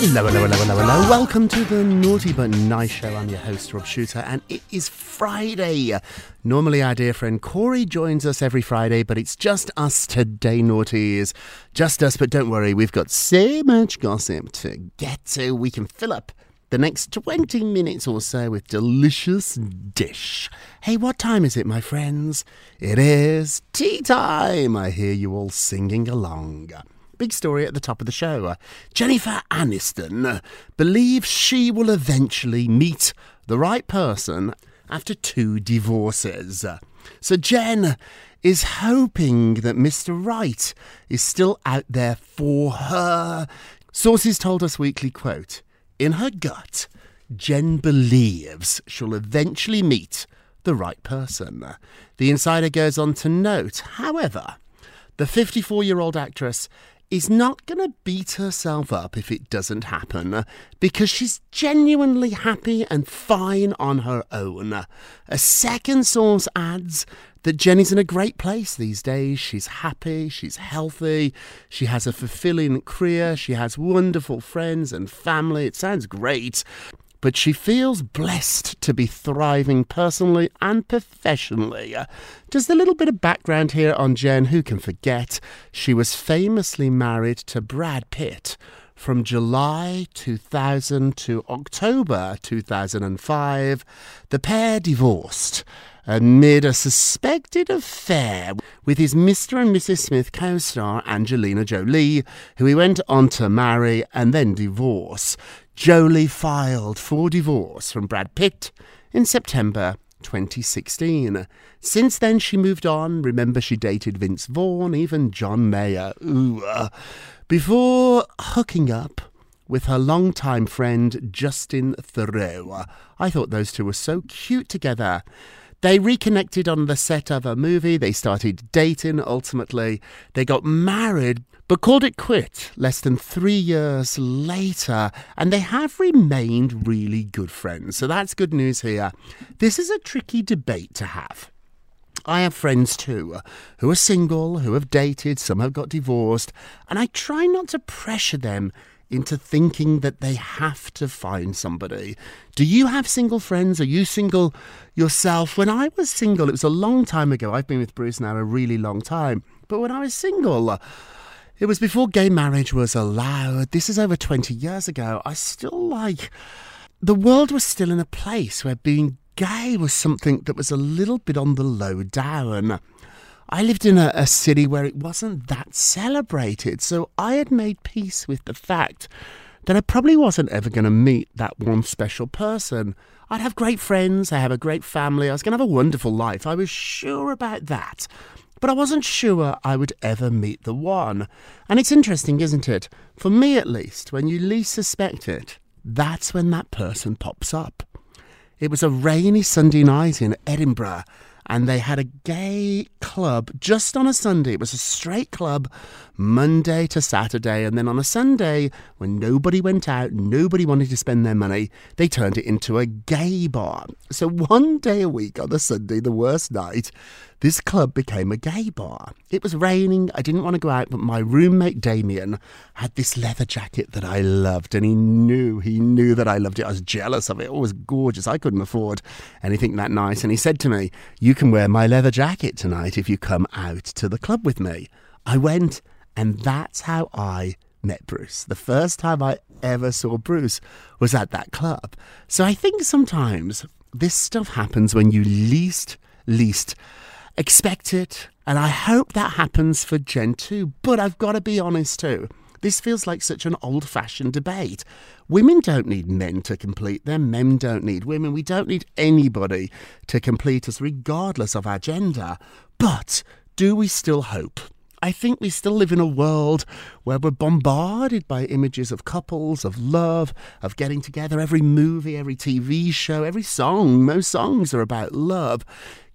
Hello, hello, hello, hello, hello. Welcome to the Naughty But Nice Show. I'm your host, Rob Shuter, and it is Friday. Normally, our dear friend Corey joins us every Friday, but it's just us today, naughties. Just us, but don't worry, we've got so much gossip to get to. We can fill up the next 20 minutes or so with delicious dish. Hey, what time is it, my friends? It is tea time. I hear you all singing along. Big story at the top of the show. Uh, Jennifer Aniston uh, believes she will eventually meet the right person after two divorces. Uh, so Jen is hoping that Mr. Right is still out there for her. Sources told Us Weekly, quote, in her gut, Jen believes she'll eventually meet the right person. The insider goes on to note, however, the 54 year old actress is not going to beat herself up if it doesn't happen because she's genuinely happy and fine on her own. A second source adds that Jenny's in a great place these days. She's happy, she's healthy, she has a fulfilling career, she has wonderful friends and family. It sounds great but she feels blessed to be thriving personally and professionally. Uh, Just a little bit of background here on Jen, who can forget? She was famously married to Brad Pitt from July 2000 to October 2005. The pair divorced amid a suspected affair with his Mr. and Mrs. Smith co star Angelina Jolie, who he went on to marry and then divorce. Jolie filed for divorce from Brad Pitt in September 2016. Since then, she moved on. Remember, she dated Vince Vaughn, even John Mayer. Ooh. uh, Before hooking up with her longtime friend Justin Theroux. I thought those two were so cute together. They reconnected on the set of a movie. They started dating ultimately. They got married, but called it quit less than three years later. And they have remained really good friends. So that's good news here. This is a tricky debate to have. I have friends too who are single, who have dated, some have got divorced, and I try not to pressure them into thinking that they have to find somebody. Do you have single friends? Are you single yourself? When I was single, it was a long time ago. I've been with Bruce now a really long time. But when I was single, it was before gay marriage was allowed. This is over 20 years ago. I still like. The world was still in a place where being gay was something that was a little bit on the low down. I lived in a, a city where it wasn't that celebrated, so I had made peace with the fact that I probably wasn't ever going to meet that one special person. I'd have great friends, I have a great family, I was going to have a wonderful life. I was sure about that. but I wasn't sure I would ever meet the one. And it's interesting, isn't it? For me at least, when you least suspect it, that's when that person pops up. It was a rainy Sunday night in Edinburgh, and they had a gay club just on a Sunday. It was a straight club, Monday to Saturday, and then on a Sunday, when nobody went out, nobody wanted to spend their money, they turned it into a gay bar. So one day a week on the Sunday, the worst night, this club became a gay bar. It was raining, I didn't want to go out, but my roommate Damien had this leather jacket that I loved, and he knew, he knew that I loved it. I was jealous of it. It was gorgeous. I couldn't afford anything that nice. And he said to me, You can wear my leather jacket tonight if you come out to the club with me. I went, and that's how I met Bruce. The first time I ever saw Bruce was at that club. So I think sometimes this stuff happens when you least, least expect it. And I hope that happens for Jen 2. But I've got to be honest too. This feels like such an old fashioned debate. Women don't need men to complete them, men don't need women. We don't need anybody to complete us, regardless of our gender. But do we still hope? I think we still live in a world where we're bombarded by images of couples, of love, of getting together. Every movie, every TV show, every song, most songs are about love.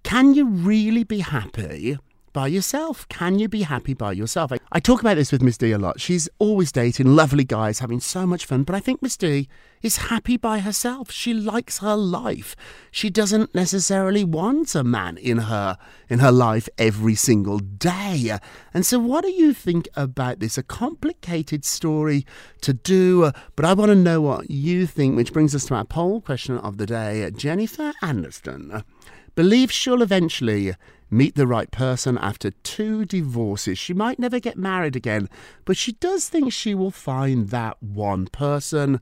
Can you really be happy by yourself? Can you be happy by yourself? I, I, talk about this with Miss D a lot. She's always dating lovely guys, having so much fun, but I think Miss D is happy by herself. She likes her life. She doesn't necessarily want a man in her in her life every single day. And so what do you think about this? A complicated story to do, but I want to know what you think, which brings us to our poll question of the day. Jennifer Anderson believes she'll eventually meet the right person after two divorces. She might never get married again, but she does think she will find that one person.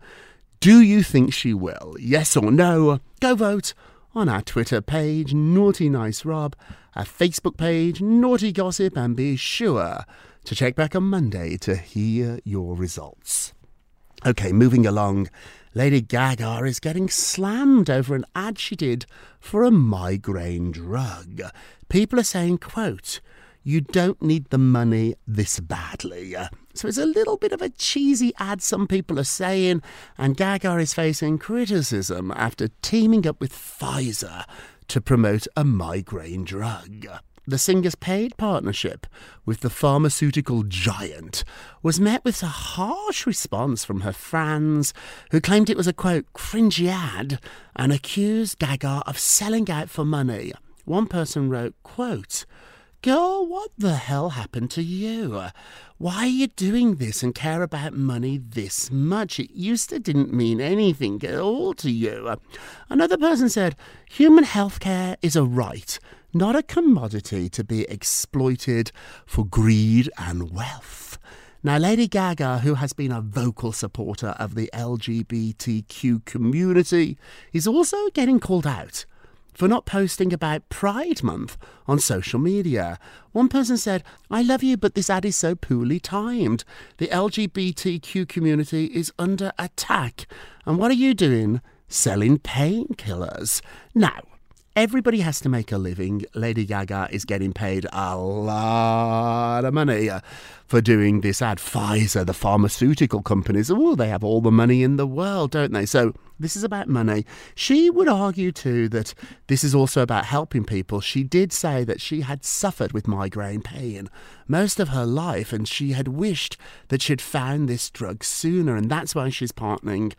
Do you think she will? Yes or no? Go vote on our Twitter page, Naughty Nice Rob, our Facebook page, Naughty Gossip, and be sure to check back on Monday to hear your results. Okay, moving along. Lady Gaga is getting slammed over an ad she did for a migraine drug. People are saying, quote, you don't need the money this badly. So it's a little bit of a cheesy ad, some people are saying, and Gaga is facing criticism after teaming up with Pfizer to promote a migraine drug. The singer's paid partnership with the pharmaceutical giant was met with a harsh response from her fans, who claimed it was a quote, cringy ad and accused Gaga of selling out for money. One person wrote, quote, Girl, what the hell happened to you? Why are you doing this and care about money this much? It used to didn't mean anything at all to you. Another person said, Human health care is a right not a commodity to be exploited for greed and wealth. Now, Lady Gaga, who has been a vocal supporter of the LGBTQ community, is also getting called out for not posting about Pride Month on social media. One person said, I love you, but this ad is so poorly timed. The LGBTQ community is under attack. And what are you doing? Selling painkillers. Now, Everybody has to make a living. Lady Gaga is getting paid a lot of money uh, for doing this ad. Pfizer, the pharmaceutical companies, oh, they have all the money in the world, don't they? So this is about money. She would argue too that this is also about helping people. She did say that she had suffered with migraine pain most of her life and she had wished that she'd found this drug sooner, and that's why she's partnering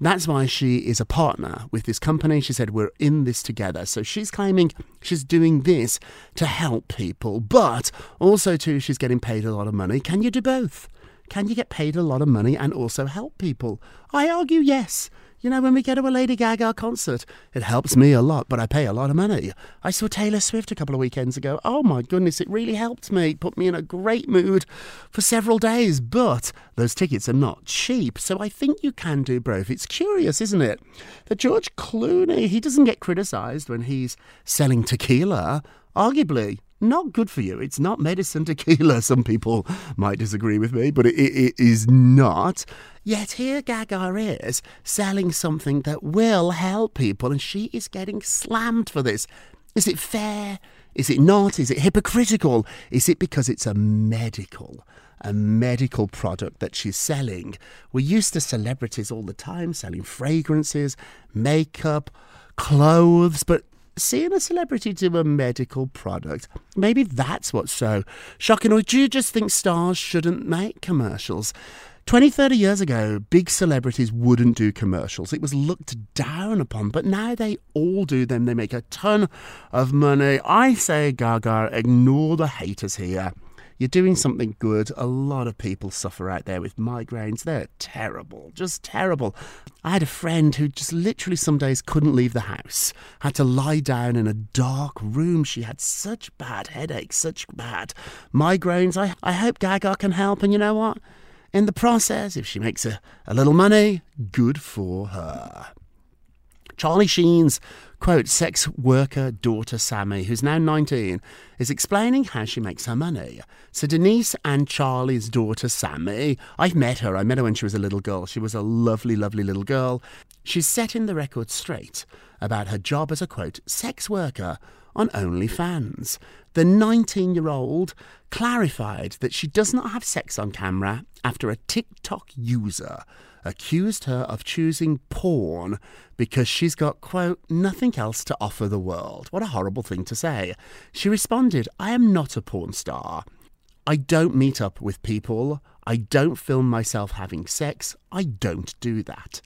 that's why she is a partner with this company. She said, We're in this together. So she's claiming she's doing this to help people, but also, too, she's getting paid a lot of money. Can you do both? Can you get paid a lot of money and also help people? I argue yes. You know, when we go to a Lady Gaga concert, it helps me a lot, but I pay a lot of money. I saw Taylor Swift a couple of weekends ago. Oh my goodness, it really helped me, put me in a great mood for several days. But those tickets are not cheap, so I think you can do both. It's curious, isn't it? That George Clooney, he doesn't get criticised when he's selling tequila. Arguably, not good for you. It's not medicine tequila. Some people might disagree with me, but it, it, it is not. Yet here Gaga is selling something that will help people, and she is getting slammed for this. Is it fair? Is it not? Is it hypocritical? Is it because it's a medical? A medical product that she's selling. We're used to celebrities all the time selling fragrances, makeup, clothes, but seeing a celebrity do a medical product, maybe that's what's so shocking. Or do you just think stars shouldn't make commercials? 20, 30 years ago, big celebrities wouldn't do commercials. It was looked down upon, but now they all do them. They make a ton of money. I say, Gaga, ignore the haters here. You're doing something good. A lot of people suffer out there with migraines. They're terrible, just terrible. I had a friend who just literally some days couldn't leave the house, had to lie down in a dark room. She had such bad headaches, such bad migraines. I, I hope Gaga can help. And you know what? In the process, if she makes a, a little money, good for her. Charlie Sheen's quote sex worker daughter Sami, who's now 19, is explaining how she makes her money. So Denise and Charlie's daughter Sami, I've met her. I met her when she was a little girl. She was a lovely, lovely little girl. She's setting the record straight about her job as a quote sex worker on OnlyFans. The 19 year old clarified that she does not have sex on camera after a TikTok user accused her of choosing porn because she's got, quote, nothing else to offer the world. What a horrible thing to say. She responded, I am not a porn star. I don't meet up with people. I don't film myself having sex. I don't do that.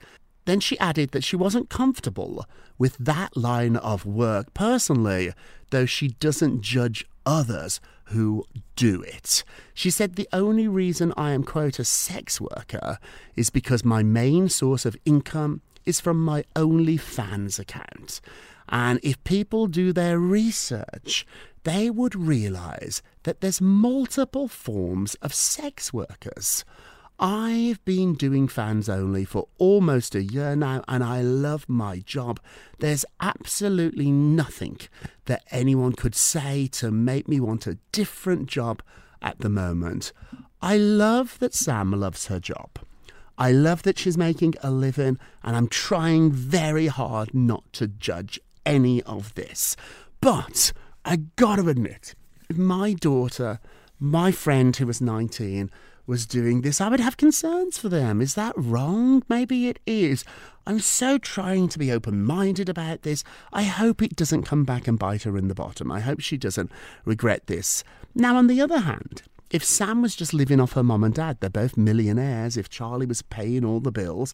Then she added that she wasn't comfortable with that line of work personally, though she doesn't judge others who do it. She said, The only reason I am, quote, a sex worker is because my main source of income is from my OnlyFans account. And if people do their research, they would realize that there's multiple forms of sex workers. I've been doing fans only for almost a year now and I love my job. There's absolutely nothing that anyone could say to make me want a different job at the moment. I love that Sam loves her job. I love that she's making a living and I'm trying very hard not to judge any of this. But I gotta admit, my daughter, my friend who was 19, was doing this, I would have concerns for them. Is that wrong? Maybe it is. I'm so trying to be open minded about this. I hope it doesn't come back and bite her in the bottom. I hope she doesn't regret this. Now, on the other hand, if Sam was just living off her mum and dad, they're both millionaires, if Charlie was paying all the bills,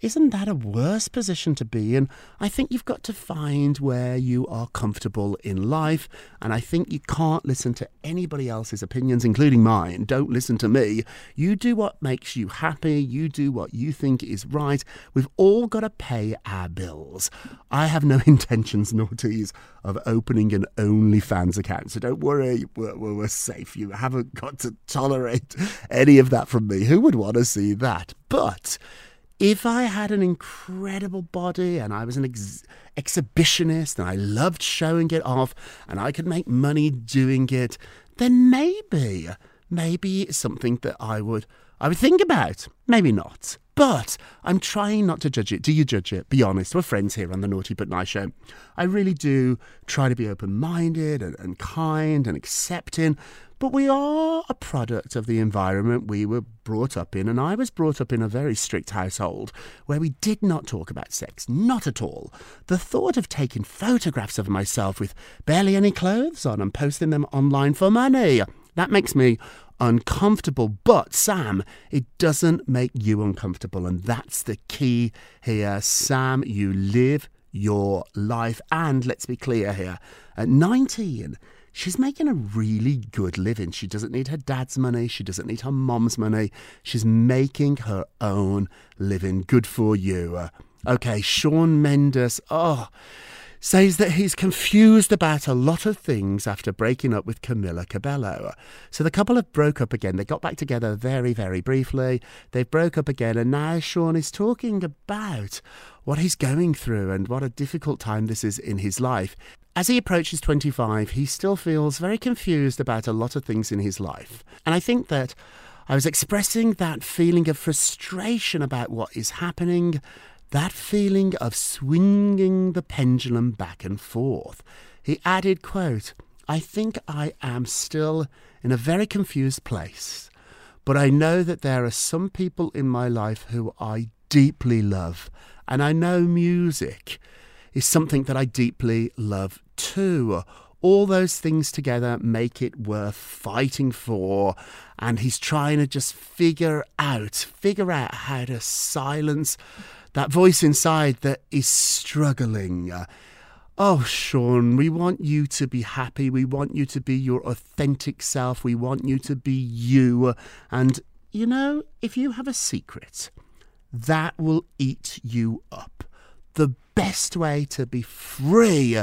isn't that a worse position to be in? I think you've got to find where you are comfortable in life, and I think you can't listen to anybody else's opinions, including mine. Don't listen to me. You do what makes you happy, you do what you think is right. We've all got to pay our bills. I have no intentions, nor naughties, of opening an OnlyFans account, so don't worry, we're, we're safe. You haven't got to tolerate any of that from me. Who would want to see that? But if I had an incredible body and I was an ex- exhibitionist and I loved showing it off and I could make money doing it, then maybe, maybe it's something that I would, I would think about. Maybe not. But I'm trying not to judge it. Do you judge it? Be honest. We're friends here on the Naughty But Nice Show. I really do try to be open minded and, and kind and accepting. But we are a product of the environment we were brought up in, and I was brought up in a very strict household where we did not talk about sex, not at all. The thought of taking photographs of myself with barely any clothes on and posting them online for money, that makes me uncomfortable. But, Sam, it doesn't make you uncomfortable, and that's the key here. Sam, you live your life, and let's be clear here, at 19, she's making a really good living. She doesn't need her dad's money. She doesn't need her mom's money. She's making her own living. Good for you. Uh, okay, Shawn Mendes. Oh, says that he's confused about a lot of things after breaking up with Camila Cabello. So the couple have broke up again. They got back together very, very briefly. They broke up again, and now Shawn is talking about what he's going through and what a difficult time this is in his life. As he approaches 25, he still feels very confused about a lot of things in his life. And I think that I was expressing that feeling of frustration about what is happening, that feeling of swinging the pendulum back and forth. He added, quote, I think I am still in a very confused place. But I know that there are some people in my life who I deeply love. And I know music is something that I deeply love too. All those things together make it worth fighting for. And he's trying to just figure out, figure out how to silence that voice inside that is struggling. Oh, Shawn, we want you to be happy. We want you to be your authentic self. We want you to be you. And, you know, if you have a secret, that will eat you up. The best way to be free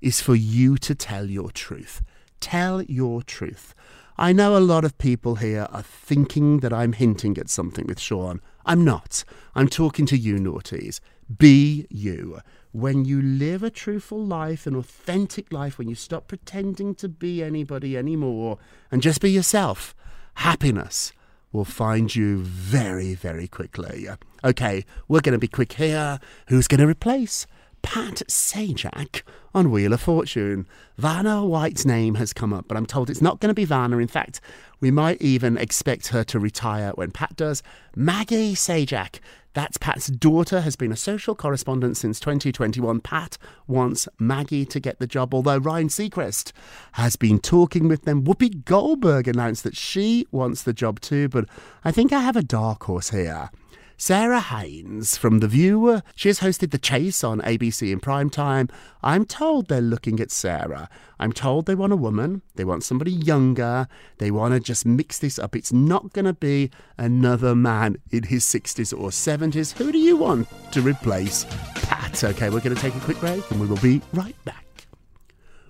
is for you to tell your truth. Tell your truth. I know a lot of people here are thinking that I'm hinting at something with Shawn. I'm not. I'm talking to you, naughties. Be you when you live a truthful life, an authentic life, when you stop pretending to be anybody anymore and just be yourself, happiness will find you very, very quickly. Okay, we're going to be quick here. Who's going to replace Pat Sajak on Wheel of Fortune? Vanna White's name has come up, but I'm told it's not going to be Vanna. In fact, we might even expect her to retire when Pat does. Maggie Sajak that's Pat's daughter, has been a social correspondent since 2021. Pat wants Maggie to get the job, although Ryan Seacrest has been talking with them. Whoopi Goldberg announced that she wants the job too, but I think I have a dark horse here. Sara Haines from The View. She has hosted The Chase on ABC in prime time. I'm told they're looking at Sara. I'm told they want a woman. They want somebody younger. They want to just mix this up. It's not going to be another man in his 60s or 70s. Who do you want to replace Pat? Okay, we're going to take a quick break and we will be right back.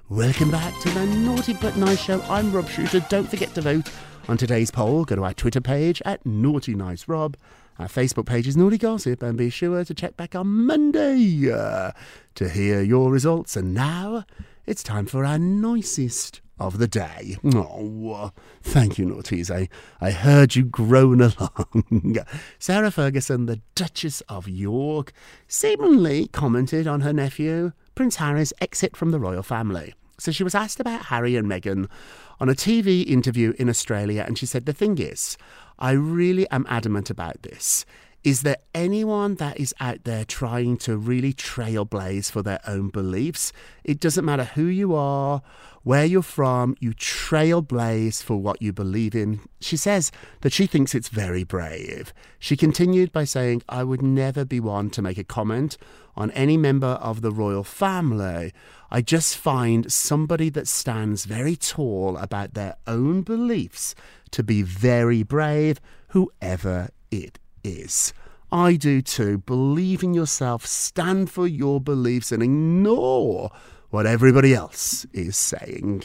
Welcome back to the Naughty But Nice Show. I'm Rob Shuter. Don't forget to vote on today's poll. Go to our Twitter page at Naughty Nice Rob. Our Facebook page is Naughty Gossip, and be sure to check back on Monday uh, to hear your results. And now it's time for our nicest of the day. Oh, thank you, Naughties. I, I heard you groan along. Sarah Ferguson, the Duchess of York, seemingly commented on her nephew, Prince Harry's exit from the royal family. So she was asked about Harry and Meghan on a TV interview in Australia, and she said, The thing is, I really am adamant about this. Is there anyone that is out there trying to really trailblaze for their own beliefs? It doesn't matter who you are, where you're from, you trailblaze for what you believe in. She says that she thinks it's very brave. She continued by saying, I would never be one to make a comment on any member of the royal family. I just find somebody that stands very tall about their own beliefs to be very brave, whoever it is. I do too. Believe in yourself, stand for your beliefs, and ignore what everybody else is saying.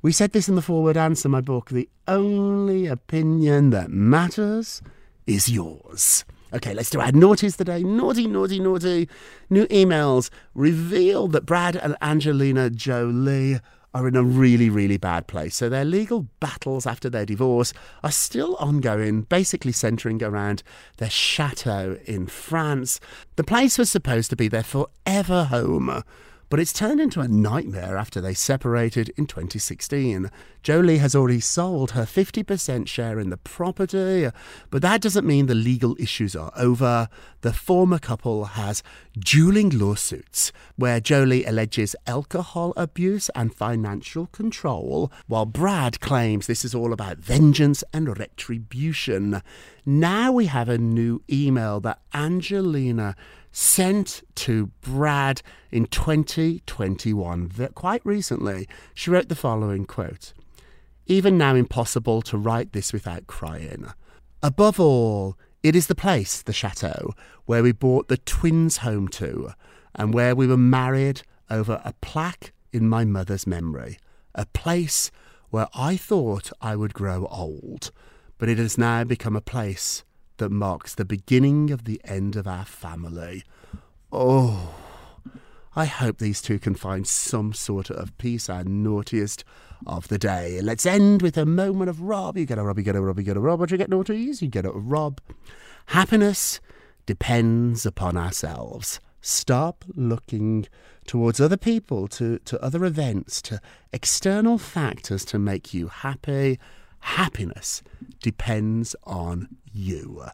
We said this in the forward answer, my book. The only opinion that matters is yours. Okay, let's do our naughties today. Naughty, naughty, naughty. New emails reveal that Brad and Angelina Jolie are in a really, really bad place. So their legal battles after their divorce are still ongoing, basically centering around their chateau in France. The place was supposed to be their forever home but it's turned into a nightmare after they separated in 2016. Jolie has already sold her 50% share in the property, but that doesn't mean the legal issues are over. The former couple has dueling lawsuits where Jolie alleges alcohol abuse and financial control, while Brad claims this is all about vengeance and retribution. Now we have a new email that Angelina sent to Brad in 2021. Quite recently, she wrote the following quote Even now, impossible to write this without crying. Above all, it is the place, the chateau, where we bought the twins home to, and where we were married over a plaque in my mother's memory. A place where I thought I would grow old, but it has now become a place that marks the beginning of the end of our family. Oh, I hope these two can find some sort of peace, our naughtiest of the day. Let's end with a moment of Rob. You get a Rob, you get a Rob, you get a Rob. What you get naughties? You get a Rob. Happiness depends upon ourselves. Stop looking towards other people, to, to other events, to external factors to make you happy. Happiness depends on you.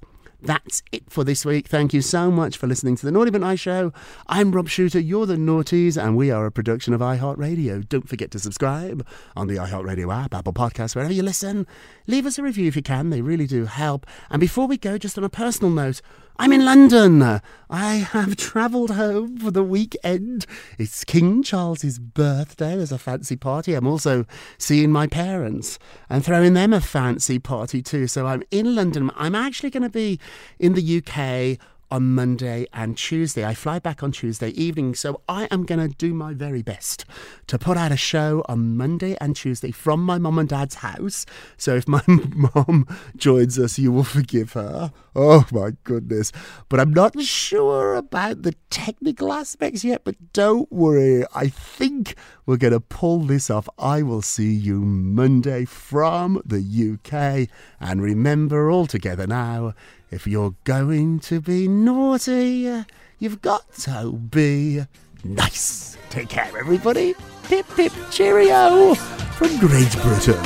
That's it for this week. Thank you so much for listening to the Naughty But Nice Show. I'm Rob Shuter, you're the Naughties, and we are a production of iHeartRadio. Don't forget to subscribe on the iHeartRadio app, Apple Podcasts, wherever you listen. Leave us a review if you can, they really do help. And before we go, just on a personal note, I'm in London. I have travelled home for the weekend. It's King Charles's birthday. There's a fancy party. I'm also seeing my parents and throwing them a fancy party too. So I'm in London. I'm actually going to be in the UK on Monday and Tuesday. I fly back on Tuesday evening, so I am going to do my very best to put out a show on Monday and Tuesday from my mum and dad's house. So if my mum joins us, you will forgive her. Oh my goodness. But I'm not sure about the technical aspects yet, but don't worry. I think we're going to pull this off. I will see you Monday from the UK. And remember all together now, if you're going to be naughty, uh, you've got to be nice. Take care, everybody. Pip pip cheerio from Great Britain.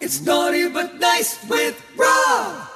It's naughty but nice with Rob.